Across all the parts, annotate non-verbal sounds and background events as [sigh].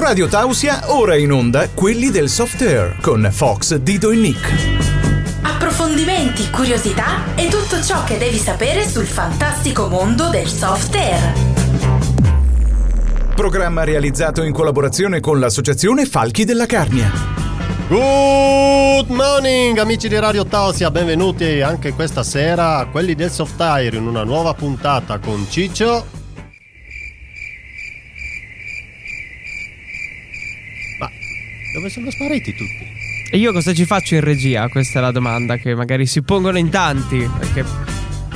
Radio Tausia, ora in onda quelli del soft air con Fox, Dido e Nick. Approfondimenti, curiosità e tutto ciò che devi sapere sul fantastico mondo del soft air. Programma realizzato in collaborazione con l'associazione Falchi della Carnia. Good morning amici di Radio Tausia, benvenuti anche questa sera a quelli del soft air in una nuova puntata con Ciccio. Dove sono spariti tutti? E io cosa ci faccio in regia? Questa è la domanda che magari si pongono in tanti. Perché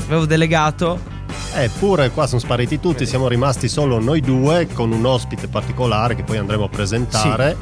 avevo delegato. Eppure qua sono spariti tutti, siamo rimasti solo noi due con un ospite particolare che poi andremo a presentare.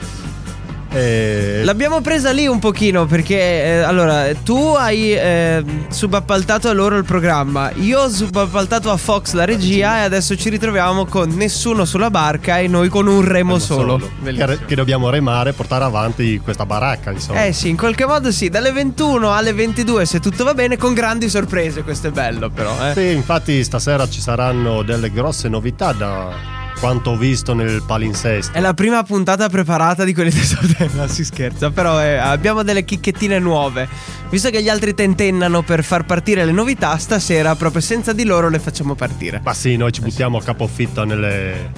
E... L'abbiamo presa lì un pochino perché eh, allora tu hai eh, subappaltato a loro il programma, io ho subappaltato a Fox la regia e adesso ci ritroviamo con nessuno sulla barca e noi con un remo solo. Che, che dobbiamo remare e portare avanti questa baracca, insomma. Eh sì, in qualche modo sì, dalle 21 alle 22 se tutto va bene con grandi sorprese, questo è bello però. Eh. Sì, infatti stasera ci saranno delle grosse novità da quanto ho visto nel palinsesto. È la prima puntata preparata di quelli del Sotterra, si scherza, però eh, abbiamo delle chicchettine nuove. Visto che gli altri tentennano per far partire le novità, stasera proprio senza di loro le facciamo partire. Ma sì, noi ci buttiamo a capofitto nelle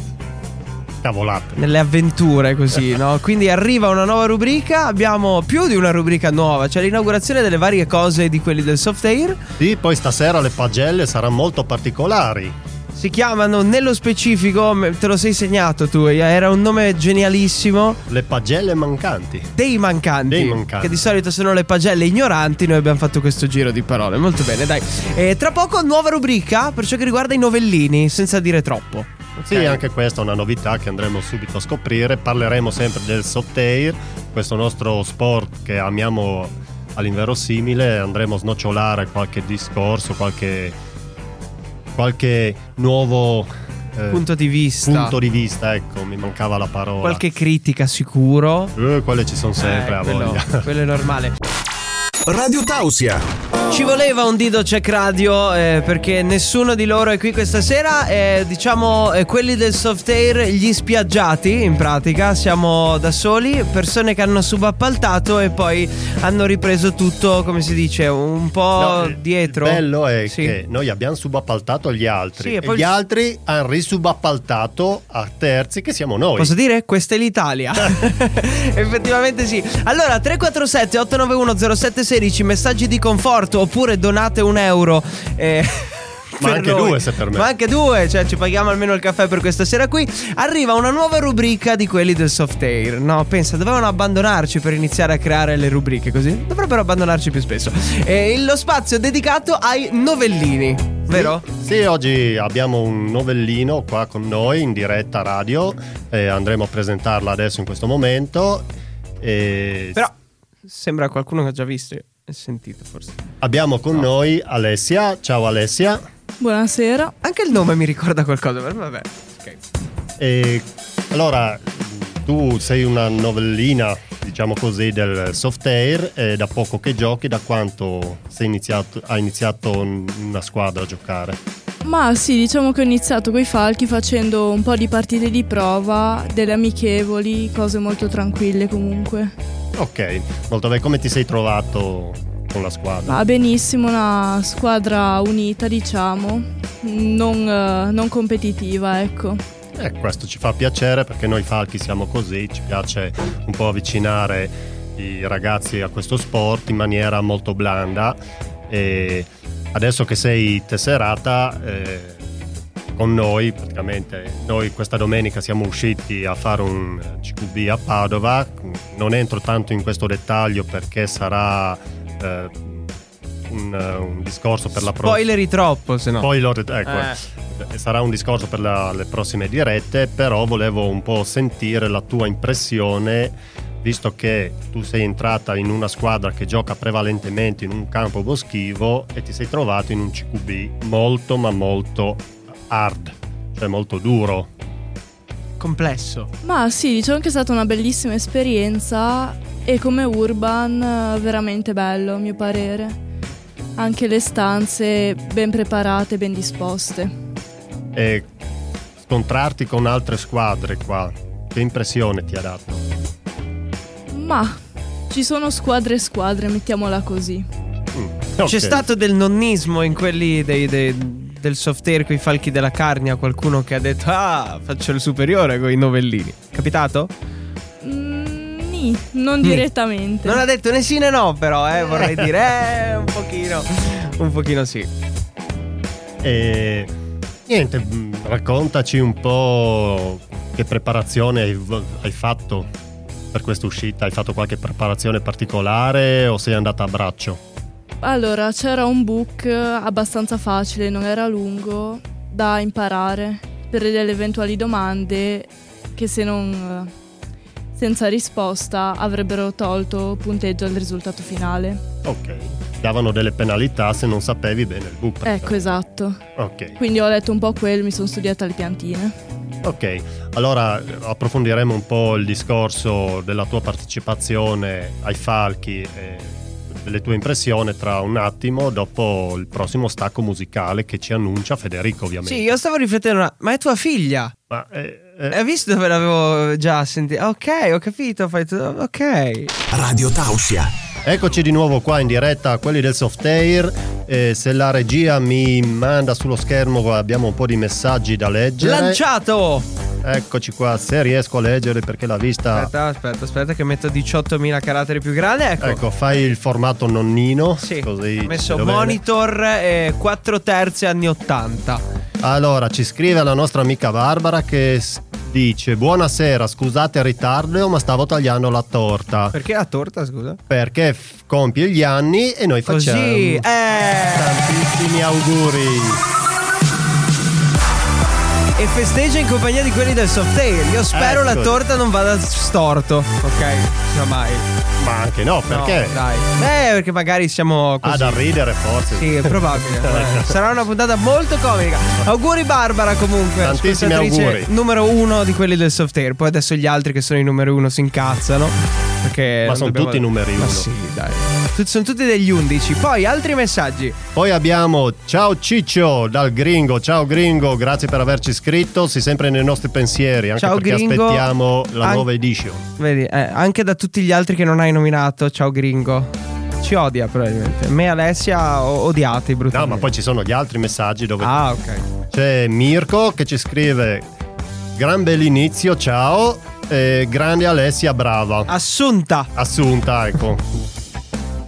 cavolate. Nelle avventure così, [laughs] no? Quindi arriva una nuova rubrica, abbiamo più di una rubrica nuova, cioè l'inaugurazione delle varie cose di quelli del soft air. Sì, poi stasera le pagelle saranno molto particolari. Si chiamano nello specifico, te lo sei segnato tu, era un nome genialissimo. Le pagelle mancanti. Dei mancanti. Dei mancanti. Che di solito sono le pagelle ignoranti, noi abbiamo fatto questo giro di parole. Molto bene, dai. E tra poco nuova rubrica per ciò che riguarda i novellini, senza dire troppo. Sì, anche questa è una novità che andremo subito a scoprire. Parleremo sempre del soft air, questo nostro sport che amiamo all'inverosimile. Andremo a snocciolare qualche discorso, qualche qualche nuovo eh, punto di vista. Punto di vista, ecco, mi mancava la parola. Qualche critica sicuro. Eh, quelle ci sono sempre, eh, a quello, voglia. Quello è normale. Radio Tausia. Ci voleva un Dido Check Radio eh, perché nessuno di loro è qui questa sera. Eh, diciamo eh, quelli del soft air, gli spiaggiati in pratica. Siamo da soli, persone che hanno subappaltato e poi hanno ripreso tutto, come si dice, un po' No, dietro. Il bello è Sì. che noi abbiamo subappaltato agli altri Sì, e e, poi- gli altri hanno risubappaltato a terzi che siamo noi. Posso dire? Questa è l'Italia. [laughs] [laughs] Effettivamente sì. Allora, 347 891 0716, messaggi di conforto oppure donate un euro. eh, [laughs] Ma per anche noi. due, se permette. Ma anche due, cioè ci paghiamo almeno il caffè per questa sera qui. Arriva una nuova rubrica di quelli del soft air. No, pensa, dovevano abbandonarci per iniziare a creare le rubriche così. Dovrebbero abbandonarci più spesso. E lo spazio dedicato ai novellini, vero? Sì, oggi abbiamo un novellino qua con noi in diretta radio. e andremo a presentarla adesso in questo momento. E Però sembra qualcuno che ha già visto e sentito forse. abbiamo con noi Alessia. Ciao Alessia. Buonasera. Anche il nome mi ricorda qualcosa, però vabbè. Ok. E allora, tu sei una novellina, diciamo così, del soft air. E da poco che giochi, da quanto sei iniziato, hai iniziato in una squadra a giocare? Ma sì, diciamo che ho iniziato con i falchi facendo un po' di partite di prova, delle amichevoli, cose molto tranquille comunque. Ok, molto bene. Come ti sei trovato con la squadra? Va benissimo, una squadra unita, diciamo, non, eh, non competitiva, ecco. Eh, questo ci fa piacere perché noi falchi siamo così, ci piace un po' avvicinare i ragazzi a questo sport in maniera molto blanda e adesso che sei tesserata eh, con noi, praticamente noi questa domenica siamo usciti a fare un CQB a Padova, non entro tanto in questo dettaglio perché sarà eh, un, un discorso per la prossima... Spoileri troppo, se no. Poi lo, ecco, Eh. sarà un discorso per la- le prossime dirette, però volevo un po' sentire la tua impressione, visto che tu sei entrata in una squadra che gioca prevalentemente in un campo boschivo e ti sei trovato in un CQB molto ma molto hard, cioè molto duro. Complesso. Ma sì, diciamo che è stata una bellissima esperienza e come urban veramente bello a mio parere. Anche le stanze ben preparate, ben disposte. E scontrarti con altre squadre qua, che impressione ti ha dato? Ma ci sono squadre e squadre, mettiamola così. Mm, C'è ok. stato del nonnismo in quelli dei, dei- del software con i falchi della carnia, qualcuno che ha detto ah faccio il superiore con i novellini. Capitato? Mm, non Nì. direttamente. Non ha detto né sì né no però, eh, vorrei dire, eh, un pochino, un pochino sì. E niente, raccontaci un po' che preparazione hai, hai fatto per questa uscita. Hai fatto qualche preparazione particolare o sei andata a braccio? Allora, c'era un book abbastanza facile, non era lungo, da imparare per delle eventuali domande che se non senza risposta avrebbero tolto punteggio al risultato finale. Ok. Davano delle penalità se non sapevi bene il book. Ecco, esatto. Ok. Quindi ho letto un po' quello, mi sono studiata le piantine. Ok, allora approfondiremo un po' il discorso della tua partecipazione ai falchi e delle tue impressioni tra un attimo dopo il prossimo stacco musicale che ci annuncia Federico ovviamente. Sì, io stavo riflettendo, una- ma è tua figlia? Ma, eh, eh, Hai visto dove l'avevo già sentito? Ok, ho capito, fai tu- ok. Radio Tausia. Eccoci di nuovo qua in diretta a quelli del soft air. Eh, se la regia mi manda sullo schermo abbiamo un po' di messaggi da leggere. Lanciato! Eccoci qua, se riesco a leggere perché la vista... Aspetta, aspetta, aspetta che metto 18.000 caratteri più grande. Ecco. Ecco, fai il formato nonnino. Sì, così ho messo monitor eh, 4 terzi anni 80. Allora, ci scrive la nostra amica Barbara che dice Buonasera, scusate il ritardo ma stavo tagliando la torta Perché la torta, scusa? perché f- compie gli anni e noi facciamo Così, eh. tantissimi auguri. E festeggia in compagnia di quelli del Softail. Io spero Ecco. la torta non vada storto. Ok, no mai. Ma anche no, perché? No, dai. Eh, perché magari siamo così. Ah, da ridere forse. Sì, è probabile. [laughs] Eh, Sarà una puntata molto comica. Auguri Barbara comunque. Tantissimi auguri. Numero uno di quelli del Softair. Poi adesso gli altri che sono i numero uno si incazzano. Perché Ma sono dobbiamo- tutti numeri Ma uno. sì, dai. Sono tutti degli undici. Poi altri messaggi. Poi abbiamo Ciao Ciccio dal Gringo. Ciao Gringo, grazie per averci scritto. Sei sempre nei nostri pensieri, anche Ciao, perché Gringo. aspettiamo la An- nuova edition. Vedi, eh, anche da tutti gli altri che non hai nominato. Ciao gringo. Ci odia probabilmente. Me e Alessia odiati No, brutalmente. ma poi ci sono gli altri messaggi dove Ah, ok. C'è Mirko che ci scrive Gran bell'inizio, ciao e grande Alessia, brava Assunta. Assunta, ecco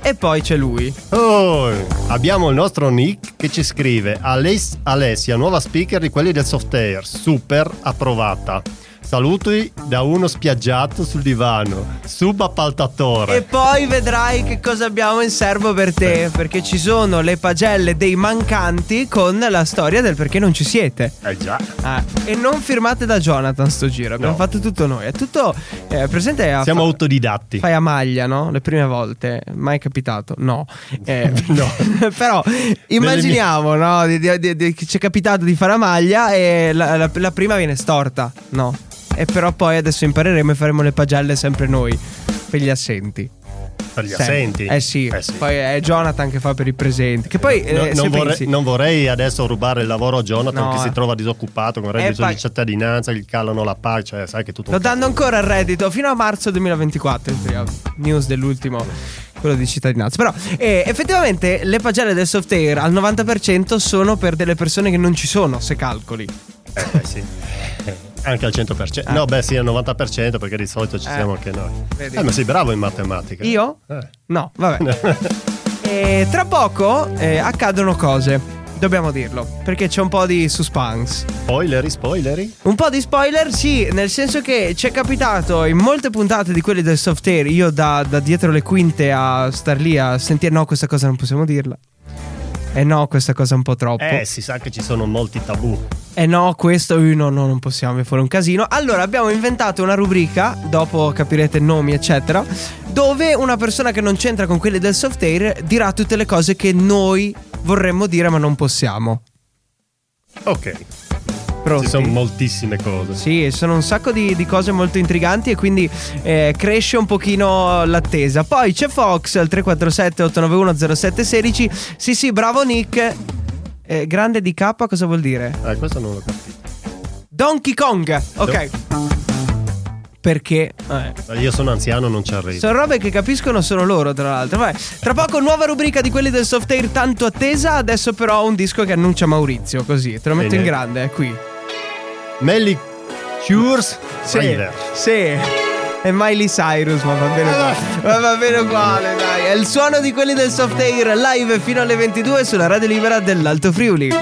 E poi c'è lui. Oh, abbiamo il nostro Nick che ci scrive Aless- Alessia, nuova speaker di quelli del soft air Super approvata Saluti da uno spiaggiato sul divano Subappaltatore E poi vedrai che cosa abbiamo in serbo per te. Perché ci sono le pagelle dei mancanti con la storia del perché non ci siete. Eh già Ah, e non firmate da Jonathan sto giro. Abbiamo No. fatto tutto noi. È tutto. eh, presente a Siamo fa- autodidatti Fai a maglia, no? Le prime volte. Mai capitato? No. [laughs] Eh, No. [laughs] Però immaginiamo, no? Di, di- che ci è capitato di fare a maglia e la, la- la prima viene storta. No. E però poi adesso impareremo e faremo le pagelle sempre noi. Per gli assenti. Per gli assenti Eh sì. Poi è Jonathan che fa per i presenti. Che poi. No, eh, non, vorrei, pensi- non vorrei adesso rubare il lavoro a Jonathan No, che si eh. trova disoccupato con reddito Eh, di pa- cittadinanza, gli calano la pace, cioè, sai che tutto Lo danno ancora il reddito fino a marzo 2024. in teoria. News dell'ultimo, quello di cittadinanza. Però eh, effettivamente le pagelle del soft air al 90% sono per delle persone che non ci sono, se calcoli. Eh, sì. [laughs] Anche al 100%. No, beh, sì, al 90% perché di solito ci Eh. siamo anche noi. Vedi. Eh, ma sei bravo in matematica. Io? Eh. No, vabbè. [laughs] e tra poco eh, accadono cose. Dobbiamo dirlo, perché c'è un po' di suspense. Spoileri, spoileri. Un po' di spoiler, sì, nel senso che ci è capitato in molte puntate di quelli del soft air, io da, da dietro le quinte a star lì a sentire no, questa cosa non possiamo dirla. E no, questa cosa è un po' troppo. Eh, si sa che ci sono molti tabù. E no, questo eh, no, no, non possiamo, mi fuori un casino. Allora, abbiamo inventato una rubrica, dopo capirete nomi, eccetera, dove una persona che non c'entra con quelli del soft air dirà tutte le cose che noi vorremmo dire ma non possiamo. Ok, Pronti? ci sono moltissime cose. Sì, sono un sacco di, di cose molto intriganti e quindi eh, cresce un pochino l'attesa. Poi c'è Fox al 347 891 0716. Sì, sì, bravo Nick. Eh, grande di K cosa vuol dire? Eh, questo non l'ho capito. Donkey Kong. Ok. perché... eh, Io sono anziano, non ci arrivo. sono robe che capiscono solo loro, tra l'altro. Vai. Tra poco nuova rubrica di quelli del soft air tanto attesa. Adesso però un disco che annuncia Maurizio, così. Te lo metto Bene. in grande, è qui. Melli Cures, see, see. È Miley Cyrus, ma va bene uguale. Ma va bene uguale, dai. È il suono di quelli del soft air live fino alle 22 sulla radio libera dell'Alto Friuli.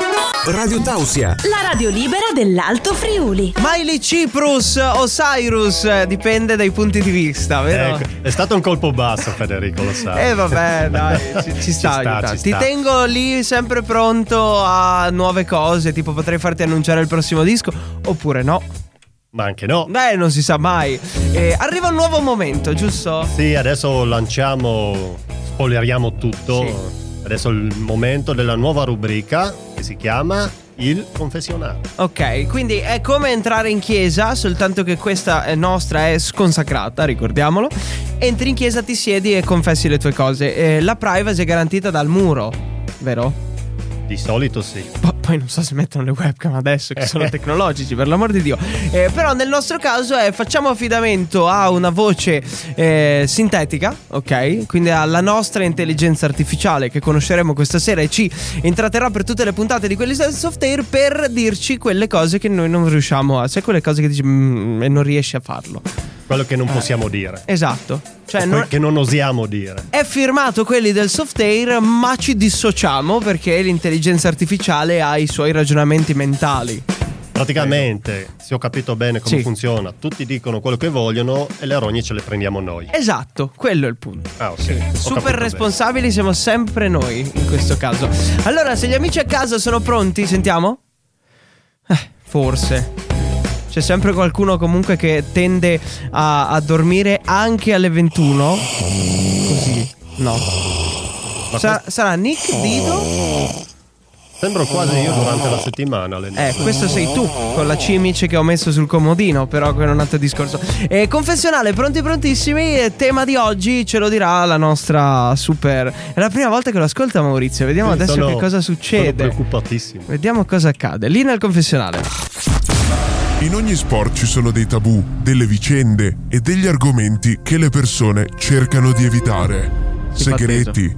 Radio Tausia. La radio libera dell'Alto Friuli. Miley Cyprus o Cyrus, eh, dipende dai punti di vista, vero? Ecco, è stato un colpo basso, Federico, lo sai. Eh vabbè, dai, ci, ci [laughs] sta, sta, ci Ti sta. tengo lì sempre pronto a nuove cose, tipo potrei farti annunciare il prossimo disco, oppure no. Ma anche no. Beh, non si sa mai. Eh, arriva un nuovo momento, giusto? Sì, adesso lanciamo, spoileriamo tutto. Sì. Adesso è il momento della nuova rubrica che si chiama Il confessionale. Ok, quindi è come entrare in chiesa, soltanto che questa è nostra è sconsacrata, ricordiamolo. Entri in chiesa, ti siedi e confessi le tue cose. Eh, la privacy è garantita dal muro, vero? Di solito sì. Po- poi non so se mettono le webcam adesso che sono [laughs] tecnologici, per l'amor di Dio. Eh, però nel nostro caso è facciamo affidamento a una voce eh, sintetica, ok? Quindi alla nostra intelligenza artificiale che conosceremo questa sera e ci intratterrà per tutte le puntate di quelli del soft air per dirci quelle cose che noi non riusciamo a. Sai quelle cose che dici "Mm", e non riesci a farlo. Quello che non possiamo dire. Esatto. Cioè, non- che non osiamo dire. è firmato quelli del soft air, ma ci dissociamo perché l'intelligenza artificiale ha i suoi ragionamenti mentali. Praticamente, se ho capito bene come Sì. funziona, tutti dicono quello che vogliono e le rogne ce le prendiamo noi. Esatto, quello è il punto. Ah, ok. Capito Super bene. responsabili siamo sempre noi in questo caso. Allora, se gli amici a casa sono pronti, sentiamo? Eh, forse. C'è sempre qualcuno comunque che tende a, a dormire anche alle 21. Così. No. Sa- sarà Nick Dido? sembro quasi io durante la settimana. alle Eh, questo sei tu, con la cimice che ho messo sul comodino, però è un altro discorso. E confessionale, pronti prontissimi, tema di oggi ce lo dirà la nostra super... È la prima volta che lo ascolta Maurizio, vediamo Sì, adesso sono- che cosa Sono succede. preoccupatissimo. Vediamo cosa accade. Lì nel confessionale. In ogni sport ci sono dei tabù, delle vicende e degli argomenti che le persone cercano di evitare. Segreti,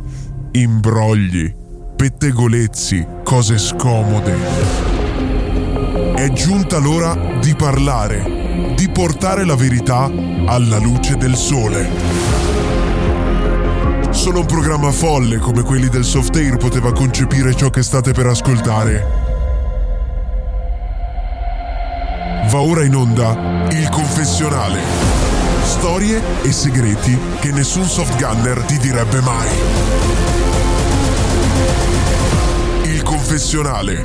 imbrogli, pettegolezzi, cose scomode. È giunta l'ora di parlare, di portare la verità alla luce del sole. Solo un programma folle come quelli del soft air poteva concepire ciò che state per ascoltare. Va ora in onda il confessionale. Storie e segreti che nessun soft gunner ti direbbe mai. Il confessionale.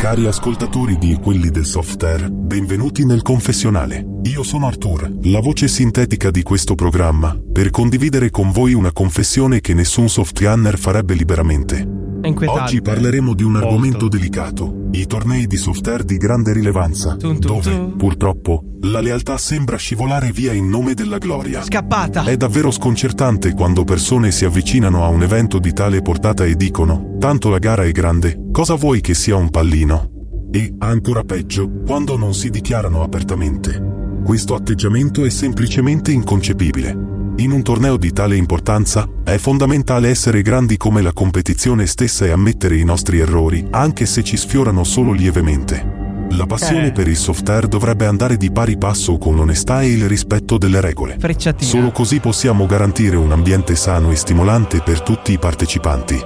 Cari ascoltatori di Quelli del Soft Air, benvenuti nel confessionale. Io sono Arthur, la voce sintetica di questo programma, per condividere con voi una confessione che nessun soft gunner farebbe liberamente. Oggi parleremo di un Molto. argomento delicato, i tornei di soft air di grande rilevanza, Tum, tum, dove, tum. purtroppo, la lealtà sembra scivolare via in nome della gloria. Scappata. È davvero sconcertante quando persone si avvicinano a un evento di tale portata e dicono, tanto la gara è grande, cosa vuoi che sia un pallino? E, ancora peggio, quando non si dichiarano apertamente. Questo atteggiamento è semplicemente inconcepibile. In un torneo di tale importanza, è fondamentale essere grandi come la competizione stessa e ammettere i nostri errori, anche se ci sfiorano solo lievemente. La passione Eh. per il soft air dovrebbe andare di pari passo con l'onestà e il rispetto delle regole. Frecciatina. Solo così possiamo garantire un ambiente sano e stimolante per tutti i partecipanti.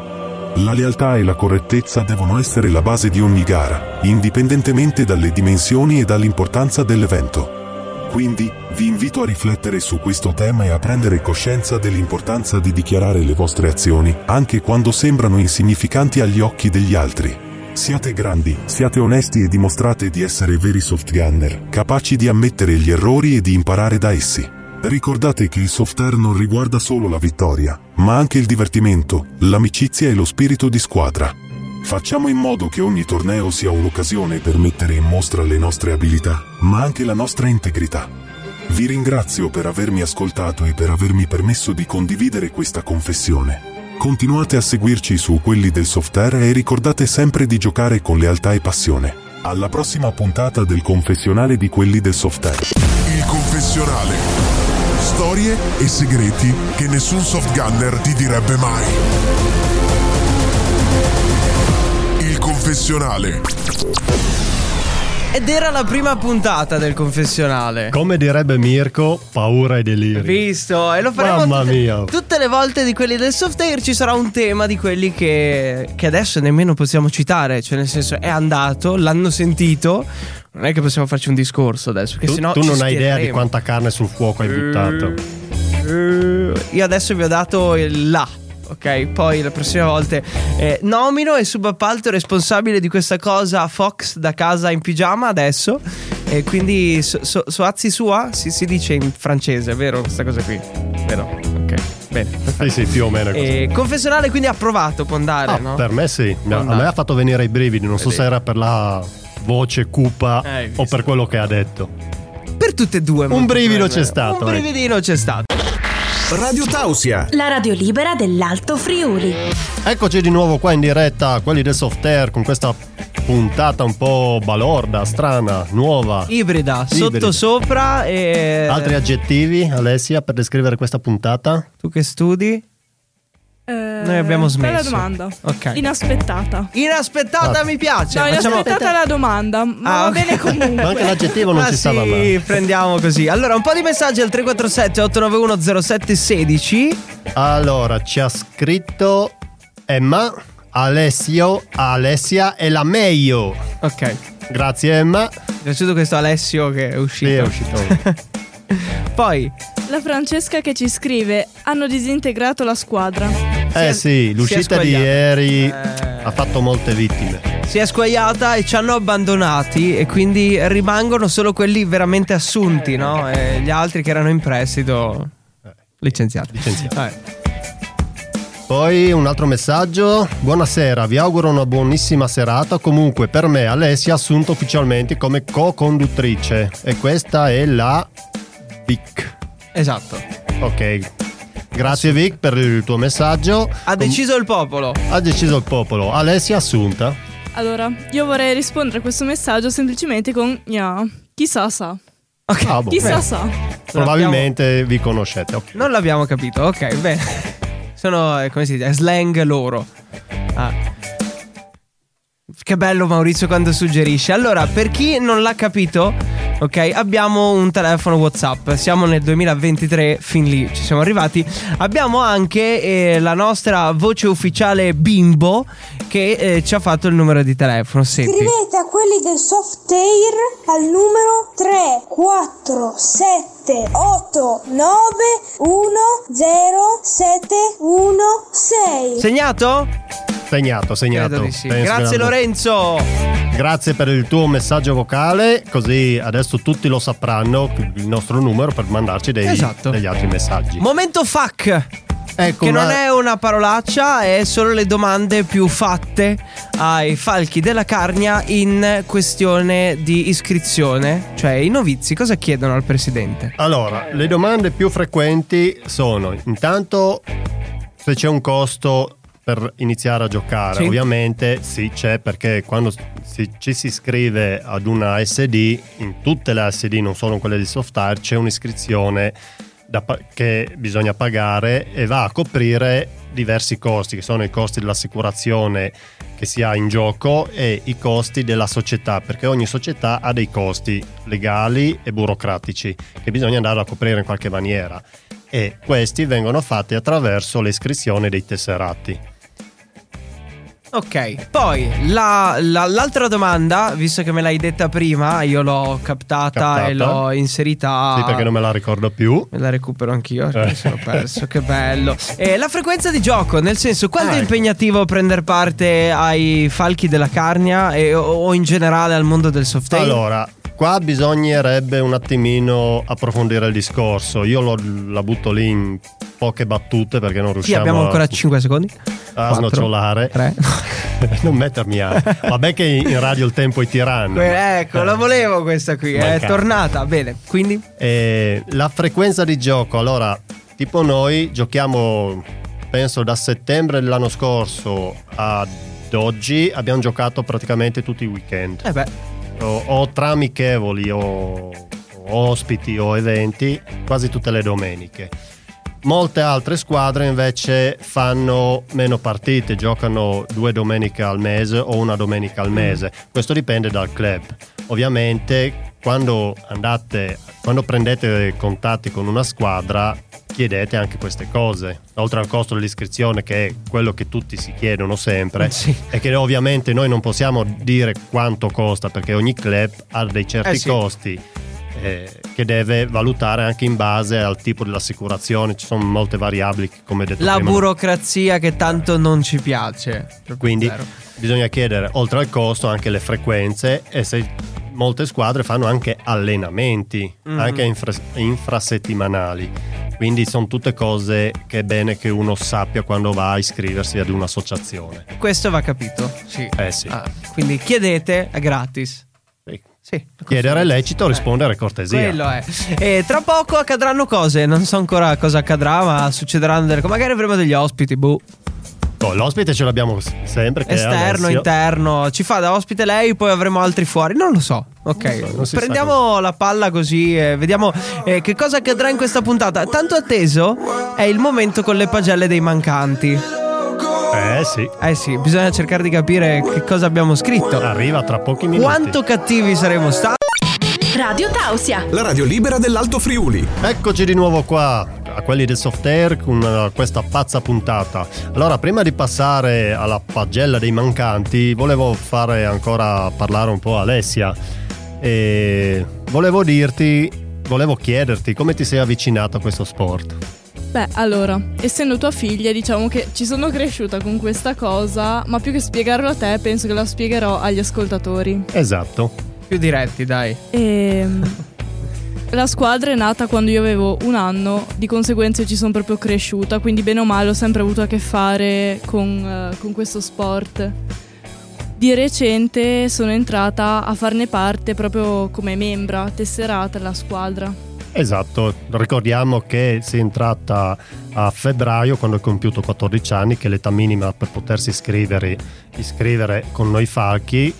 La lealtà e la correttezza devono essere la base di ogni gara, indipendentemente dalle dimensioni e dall'importanza dell'evento. Quindi, vi invito a riflettere su questo tema e a prendere coscienza dell'importanza di dichiarare le vostre azioni, anche quando sembrano insignificanti agli occhi degli altri. Siate grandi, siate onesti e dimostrate di essere veri soft gunner, capaci di ammettere gli errori e di imparare da essi. Ricordate che il soft air non riguarda solo la vittoria, ma anche il divertimento, l'amicizia e lo spirito di squadra. Facciamo in modo che ogni torneo sia un'occasione per mettere in mostra le nostre abilità, ma anche la nostra integrità. Vi ringrazio per avermi ascoltato e per avermi permesso di condividere questa confessione. Continuate a seguirci su quelli del soft air e ricordate sempre di giocare con lealtà e passione. Alla prossima puntata del confessionale di quelli del software. Il confessionale. Storie e segreti che nessun soft gunner ti direbbe mai. Confessionale. Ed era la prima puntata del confessionale. Come direbbe Mirko, paura e delirio. Visto, e lo faremo Mamma tutte, mia. tutte le volte di quelli del software ci sarà un tema di quelli che, che adesso nemmeno possiamo citare, cioè nel senso è andato, l'hanno sentito, non è che possiamo farci un discorso adesso, perché Tu, sennò tu non hai idea di quanta carne sul fuoco hai buttato. Eh, Io adesso vi ho dato il là. Ok, poi le prossime volte eh, nomino e subappalto responsabile di questa cosa Fox da casa in pigiama adesso. E quindi so, so, soazzi sua si, si dice in francese, vero? Questa cosa qui, vero? Ok, bene. Sì, sì, più o meno è così. E confessionale quindi approvato, può andare, Ah, no? Per me sì, ha- a Andare. me ha fatto venire i brividi, non so Vedi. se era per la voce cupa Eh, o per quello che ha detto. Per tutte e due. Un brivido bene. c'è stato, Un brividino c'è stato. Radio Tausia. La radio libera dell'Alto Friuli. Eccoci di nuovo qua in diretta, quelli del soft air, con questa puntata un po' balorda, strana, nuova. Ibrida, Ibrida. sotto sopra e... Altri aggettivi, Alessia, per descrivere questa puntata? Tu che studi? Noi abbiamo smesso. Bella domanda. Ok. Inaspettata. Inaspettata Ah. mi piace. No, Facciamo- inaspettata è la domanda, ma Ah, va bene comunque. Ma anche l'aggettivo non Ma ci stava sì, male. prendiamo così. Allora, un po' di messaggi al 347 891 0716. Allora, ci ha scritto Emma, Alessio, Alessia e la meglio. Ok. Grazie Emma. Mi è piaciuto questo Alessio che è uscito. Sì, è uscito. [laughs] Poi, La Francesca che ci scrive: hanno disintegrato la squadra. Eh sì, l'uscita di ieri Eh. ha fatto molte vittime. si è squagliata e ci hanno abbandonati e quindi rimangono solo quelli veramente assunti, no? E gli altri che erano in prestito licenziati. Licenziati. Vabbè. Poi un altro messaggio. Buonasera, vi auguro una buonissima serata. Comunque, per me Alessia ha assunto ufficialmente come co-conduttrice. E questa è la Vic. Esatto. Ok. Grazie Vic per il tuo messaggio. Ha deciso il popolo. Ha deciso il popolo. Alessia assunta. Allora, io vorrei rispondere a questo messaggio semplicemente con Gna. Chissà sa. Ok. Ah, boh. Chissà Beh, sa. Probabilmente vi conoscete. ok. Non l'abbiamo capito, ok, bene. Sono, eh, come si dice, slang loro. Ah. Che bello Maurizio quando suggerisce. Allora, per chi non l'ha capito, ok, abbiamo un telefono WhatsApp. Siamo nel 2023, fin lì ci siamo arrivati. Abbiamo anche eh, la nostra voce ufficiale Bimbo che eh, ci ha fatto il numero di telefono. Senti. Scrivete a quelli del soft air al numero 3 4 7 8 9 1 0 7 1 6. Segnato? Segnato, segnato. Sì. Grazie Lorenzo. Grazie per il tuo messaggio vocale, così adesso tutti lo sapranno il nostro numero per mandarci dei- Esatto. degli altri messaggi. Momento FAC. ecco Che una- non è una parolaccia, è solo le domande più fatte ai falchi della Carnia in questione di iscrizione. Cioè, i novizi cosa chiedono al presidente? Allora, le domande più frequenti sono intanto se c'è un costo per iniziare a giocare. Sì. Ovviamente sì, c'è perché quando si- ci si iscrive ad una SD, in tutte le SD, non solo in quelle di Softar, c'è un'iscrizione da che bisogna pagare e va a coprire diversi costi, che sono i costi dell'assicurazione che si ha in gioco e i costi della società, perché ogni società ha dei costi legali e burocratici che bisogna andare a coprire in qualche maniera e questi vengono fatti attraverso l'iscrizione dei tesserati. Ok, poi la- la- l'altra domanda, visto che me l'hai detta prima, io l'ho captata, Captata. e l'ho inserita. Sì, perché non me la ricordo più. Me la recupero anch'io, Eh. mi sono perso, che bello. E la frequenza di gioco, nel senso, quanto Ah, è ecco. impegnativo prendere parte ai falchi della Carnia e- o, o in generale al mondo del soft air? Allora, qua bisognerebbe un attimino approfondire il discorso. Io lo- la butto lì in poche battute perché non Sì, riusciamo abbiamo ancora a, 5 secondi. a Quattro, snocciolare. tre. [laughs] non mettermi a... Vabbè che in radio il tempo è tiranno. Que- ecco, la volevo questa qui, è Mancava. tornata. Bene, quindi Eh, la frequenza di gioco, allora, tipo noi giochiamo, penso da settembre dell'anno scorso ad oggi, abbiamo giocato praticamente tutti i weekend. eh beh, o, o tra amichevoli o, o ospiti o eventi quasi tutte le domeniche. Molte altre squadre invece fanno meno partite, giocano due domeniche al mese o una domenica al mese. Questo dipende dal club. Ovviamente quando andate, quando prendete contatti con una squadra chiedete anche queste cose, oltre al costo dell'iscrizione che è quello che tutti si chiedono sempre [laughs] Sì. e che ovviamente noi non possiamo dire quanto costa perché ogni club ha dei certi Eh sì. costi eh, che deve valutare anche in base al tipo dell'assicurazione, ci sono molte variabili che, come detto La prima burocrazia che tanto non ci piace. Quindi zero. bisogna chiedere oltre al costo anche le frequenze e se molte squadre fanno anche allenamenti, Mhm. anche infra- infrasettimanali. Quindi sono tutte cose che è bene che uno sappia quando va a iscriversi ad un'associazione. Questo va capito. Sì. Eh sì. Ah, quindi chiedete, è gratis. Sì. Chiedere è lecito, rispondere è cortesia. Quello è. E tra poco accadranno cose. Non so ancora cosa accadrà, ma succederanno delle cose. Magari avremo degli ospiti. Boh. Oh, l'ospite ce l'abbiamo sempre. Esterno, interno. Ci fa da ospite lei, poi avremo altri fuori. Non lo so. Ok. Non so, non Prendiamo la palla così e vediamo eh, che cosa accadrà in questa puntata. Tanto atteso è il momento con le pagelle dei mancanti. Eh sì, Eh sì, bisogna cercare di capire che cosa abbiamo scritto. arriva tra pochi minuti. Quanto cattivi saremo stati? Radio Tausia. La radio libera dell'Alto Friuli. Eccoci di nuovo qua a quelli del soft air con eh, questa pazza puntata. Allora, prima di passare alla pagella dei mancanti, volevo fare ancora parlare un po' a Alessia e volevo dirti, volevo chiederti come ti sei avvicinato a questo sport. Beh, allora, essendo tua figlia, diciamo che ci sono cresciuta con questa cosa, ma più che spiegarlo a te, penso che la spiegherò agli ascoltatori. Esatto. Più diretti, dai. Ehm, [laughs] la squadra è nata quando io avevo un anno, di conseguenza ci sono proprio cresciuta, quindi bene o male ho sempre avuto a che fare con, eh, con questo sport. Di recente sono entrata a farne parte proprio come membra, tesserata alla squadra. Esatto, ricordiamo che sei entrata a febbraio quando hai compiuto 14 anni, che è l'età minima per potersi iscrivere, iscrivere con noi falchi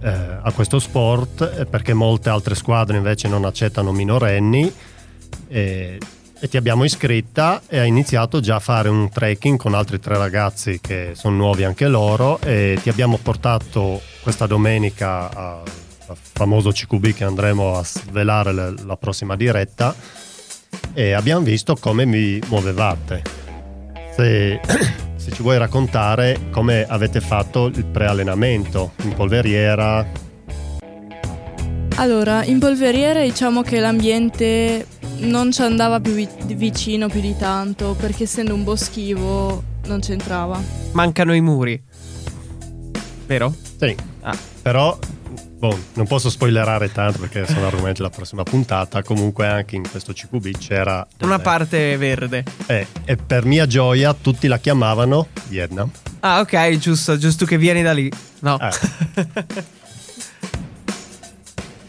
eh, a questo sport, eh, perché molte altre squadre invece non accettano minorenni. E, e ti abbiamo iscritta e hai iniziato già a fare un trekking con altri tre ragazzi che sono nuovi anche loro e ti abbiamo portato questa domenica a- famoso CQB che andremo a svelare le- la prossima diretta e abbiamo visto come vi muovevate. Se, [coughs] se ci vuoi raccontare come avete fatto il preallenamento in polveriera, Allora, in polveriera diciamo che l'ambiente non ci andava più vi- vicino più di tanto, perché essendo un boschivo non c'entrava. Mancano i muri. Vero? Sì, Ah. però boh, non posso spoilerare tanto perché sono argomenti della prossima puntata. Comunque anche in questo CQB c'era Una delle- parte verde. Eh, e per mia gioia tutti la chiamavano Vietnam. Ah, ok, giusto, giusto che vieni da lì. No. Eh. [laughs]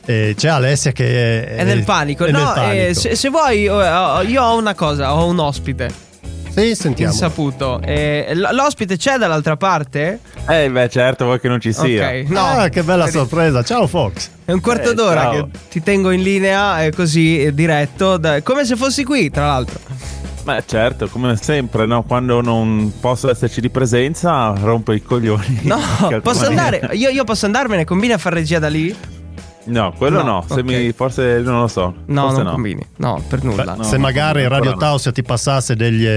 E c'è Alessia che è, È nel panico. è no, nel panico. eh, se, se vuoi, eh, ho- io ho una cosa, ho un ospite Sì, sentiamo. insaputo. Eh, l- l'ospite c'è dall'altra parte? Eh beh certo, vuoi che non ci sia. Ok, no. Ah, che bella sorpresa. Ciao Fox. È un quarto Eh, d'ora ciao. che ti tengo in linea eh, così eh, diretto, da- come se fossi qui, tra l'altro. Beh certo, come sempre, no? quando non posso esserci di presenza rompo i coglioni. No, [laughs] posso andare? Io, io posso andarmene, combina a far regia da lì? No, quello No, no, se ok. mi, forse non lo so. No, forse non no. combini. No, per nulla. no. Se magari Radio no. Tausia ti passasse degli,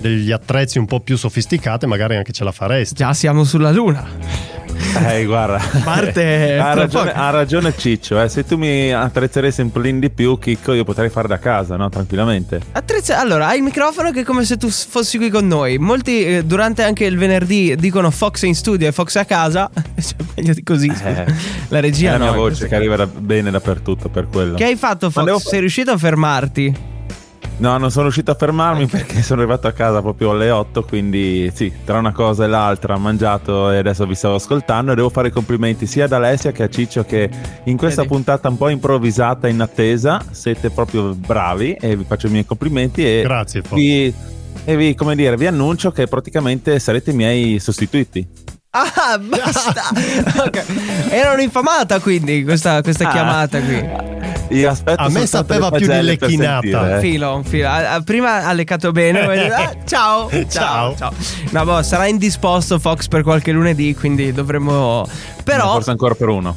degli attrezzi un po' più sofisticati, magari anche ce la faresti. Già siamo sulla luna. Eh, guarda. Parte ha, ragione, ha ragione Ciccio, eh. se tu mi attrezzeresti un pelino di più, Chicco, io potrei fare da casa, no? Tranquillamente. Attrezza- allora, hai il microfono che è come se tu fossi qui con noi. Molti eh, durante anche il venerdì dicono Fox è in studio e Fox è a casa. [laughs] Cioè, meglio di così. Eh, La È regia la no. mia è voce che arriva da- bene dappertutto per quello. Che hai fatto Fox? devo- Sei riuscito a fermarti? No, non sono riuscito a fermarmi perché sono arrivato a casa proprio alle 8, quindi sì, tra una cosa e l'altra ho mangiato e adesso vi stavo ascoltando e devo fare i complimenti sia ad Alessia che a Ciccio che in questa Vedi? puntata un po' improvvisata in attesa siete proprio bravi e vi faccio i miei complimenti e Grazie vi, e vi, come dire, vi annuncio che praticamente sarete i miei sostituiti. Ah, basta. [laughs] Ok. Era un'infamata quindi questa, questa Ah. chiamata qui. Io aspetto A me sapeva più di lecchinata. eh. Filo, un filo. Prima ha leccato bene. [laughs] poi- ah, ciao, [laughs] ciao, Ciao. ciao. No, boh, sarà indisposto Fox per qualche lunedì, quindi dovremmo. No, Però, Forse ancora per uno.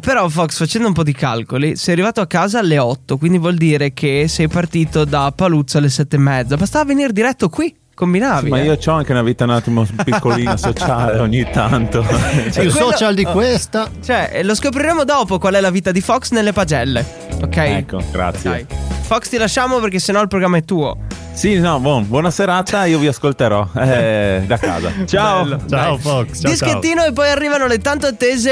Però, Fox, facendo un po' di calcoli, sei arrivato a casa alle 8, quindi vuol dire che sei partito da Paluzzo alle 7 e mezza. Bastava venire diretto qui, combinavi. Ma eh. io ho anche una vita un attimo piccolina sociale ogni tanto. [laughs] Più quello- social di questa. Cioè, eh, lo scopriremo dopo qual è la vita di Fox nelle pagelle. Ok? ecco, grazie. Dai. Fox, ti lasciamo perché sennò il programma è tuo. Sì, no, buon- buona serata, io vi ascolterò eh, da casa. Ciao. Bello. Ciao Dai. Fox. Ciao, ciao. Dischettino e poi arrivano le tanto attese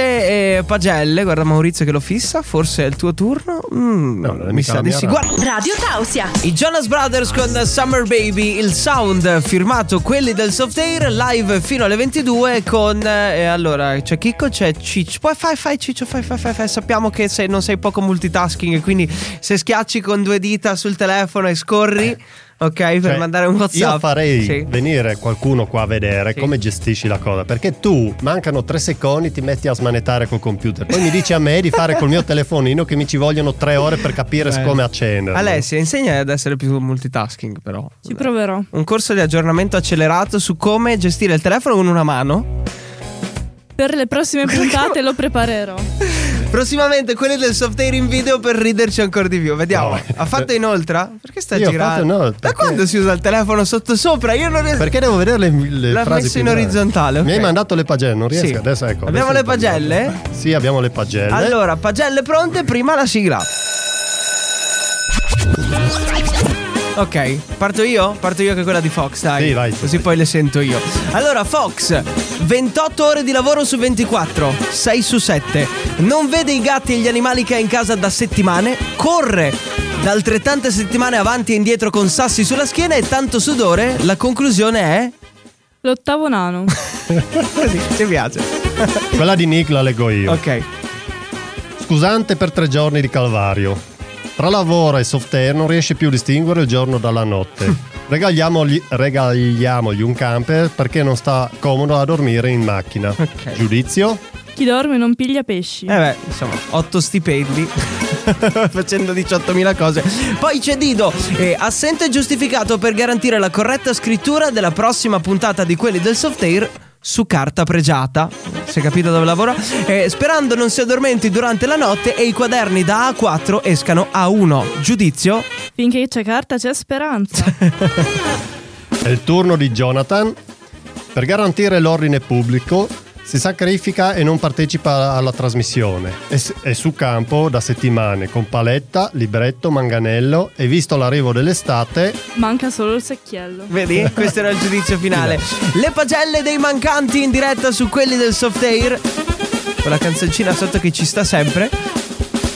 eh, pagelle. Guarda Maurizio che lo fissa. Forse è il tuo turno. Mm, No, non è mi sa di sì. radio. Guarda. Radio Tausia. I Jonas Brothers con Summer Baby, il sound firmato quelli del Soft Air live fino alle 22 con eh, allora c'è Chicco, c'è Ciccio. Poi fai fai Ciccio, fai fai fai, fai. sappiamo che sei- non sei poco multitasking quindi se schiacci con due dita sul telefono e scorri, ok, per Cioè, mandare un WhatsApp. Io farei Sì. venire qualcuno qua a vedere Sì. come gestisci la cosa. Perché tu mancano tre secondi, ti metti a smanettare col computer. Poi mi dici a me di fare col mio telefonino che mi ci vogliono tre ore per capire Eh. come accendere. Alessia, insegna ad essere più multitasking però. Ci proverò. Un corso di aggiornamento accelerato su come gestire il telefono con una mano. Per le prossime [laughs] puntate lo preparerò. Prossimamente quelli del soft air in video per riderci ancora di più. Vediamo. No. Ha fatto inoltre? Perché sta Io girando? Da perché- quando si usa il telefono sotto sopra? Io non riesco. Perché devo vedere le, le L'ha frasi messo in orizzontale, ok. Mi hai mandato le pagelle, non riesco Sì. adesso ecco. Abbiamo adesso le pagelle? Sì, abbiamo le pagelle. Allora, pagelle pronte, prima la sigla. Ok, parto io? Parto io che è quella di Fox, dai. Sì, vai. Così poi le sento io. Allora, Fox, 28 ore di lavoro su 24, 6 su 7. Non vede i gatti e gli animali che ha in casa da settimane, corre da altrettante settimane avanti e indietro con sassi sulla schiena e tanto sudore. La conclusione è... L'ottavo nano. [laughs] Così, ci piace. Quella di Nick la leggo io. Ok. Scusante per tre giorni di calvario. Tra lavoro e soft air non riesce più a distinguere il giorno dalla notte. [laughs] Regaliamogli, regaliamogli un camper perché non sta comodo a dormire in macchina. Ok. Giudizio? Chi dorme non piglia pesci. Eh beh, insomma, 8 stipendi [laughs] facendo 18.000 cose. Poi c'è Dido, eh, assente giustificato per garantire la corretta scrittura della prossima puntata di quelli del soft air su carta pregiata. Si è capito dove lavora? Eh, sperando non si addormenti durante la notte e i quaderni da A4 escano a 1. Giudizio? Finché c'è carta c'è speranza. [laughs] È il turno di Jonathan. Per garantire l'ordine pubblico si sacrifica e non partecipa alla trasmissione. È, su campo da settimane con paletta, libretto, manganello e visto l'arrivo dell'estate Manca solo il secchiello. Vedi? [laughs] Questo era il giudizio finale. Le pagelle dei mancanti in diretta su quelli del soft air. Con la canzoncina sotto che ci sta sempre.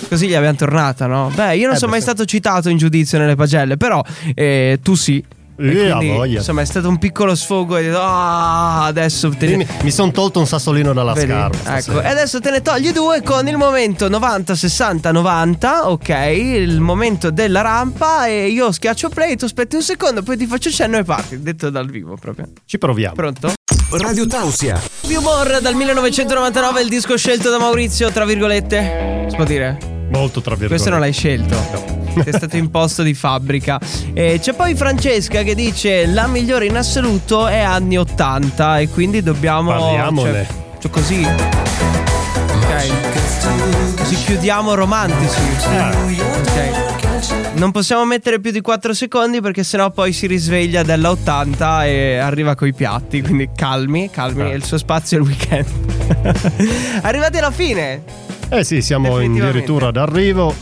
Così gli abbiamo tornata, no? Beh, io non Eh, sono beh, mai sì. stato citato in giudizio nelle pagelle, però eh, tu sì. E Eh, quindi, voglia. insomma, è stato un piccolo sfogo e ho detto, ah, adesso te ne... mi, mi sono tolto un sassolino dalla Vedi? scarpa. Ecco, e adesso te ne togli due con il momento 90, 60, 90, ok? Il momento della rampa e io schiaccio play, tu aspetti un secondo, poi ti faccio cenno e parti, detto dal vivo proprio. Ci proviamo. Pronto? Radio Tausia. More dal 1999, il disco scelto da Maurizio, tra virgolette. Si può dire? Molto tra virgolette. Questo non l'hai scelto. Ti è stato [laughs] imposto di fabbrica. E c'è poi Francesca che dice la migliore in assoluto è anni 80 e quindi dobbiamo... Parliamone. Cioè, cioè così... Ok. Così chiudiamo romantici. Ok. Non possiamo mettere più di 4 secondi perché sennò poi si risveglia dalla 80 e arriva coi piatti. Quindi calmi, calmi. Ah. Il suo spazio è il weekend. [laughs] Arrivati alla fine. Eh sì, siamo addirittura d'arrivo.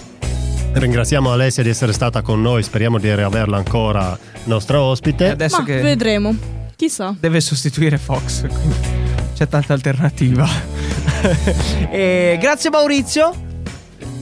Ringraziamo Alessia di essere stata con noi, speriamo di riaverla ancora nostra E ospite. adesso Ma che vedremo. Chissà. deve sostituire Fox, quindi c'è tanta alternativa. [laughs] e grazie Maurizio.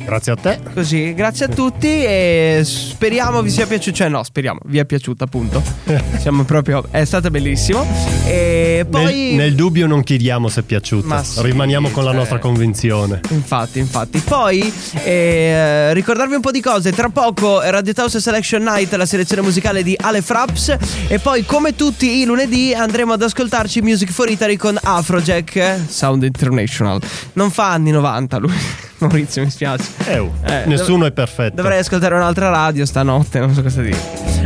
Grazie a te. Così, grazie a tutti e speriamo vi sia piaciuto. Cioè, no, speriamo vi è piaciuto, appunto. [laughs] Siamo proprio. È stato bellissimo. E poi. Nel, nel dubbio non chiediamo se è piaciuto. Ma sì, Rimaniamo con la cioè- nostra convinzione. Infatti, infatti. Poi eh, ricordarvi un po' di cose. Tra poco Radio House Selection Night, la selezione musicale di Ale Fraps. E poi, come tutti i lunedì, andremo ad ascoltarci Music for Italy con Afrojack eh, Sound International. Non fa anni 90 lui. [laughs] Maurizio, mi spiace. Eh, Eh, nessuno dov- è perfetto. Dovrei ascoltare un'altra radio stanotte, non so cosa dire.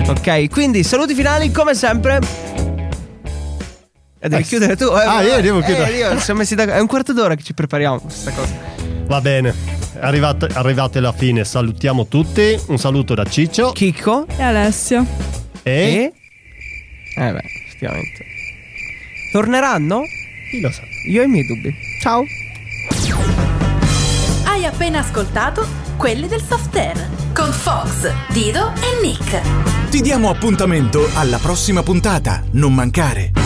Ok, quindi saluti finali come sempre. E devi Eh, chiudere tu. Eh, ah, io devo chiudere. Eh, io, siamo messi da- È un quarto d'ora che ci prepariamo questa cosa. Va bene. Arrivate, arrivate alla fine, salutiamo tutti. Un saluto da Ciccio. Chicco E Alessio. E. Eh beh, effettivamente. Torneranno? Chi lo sa? Io ho i miei dubbi. Ciao. Appena ascoltato quelli del soft air con Fox, Dido e Nick. Ti diamo appuntamento alla prossima puntata. Non mancare.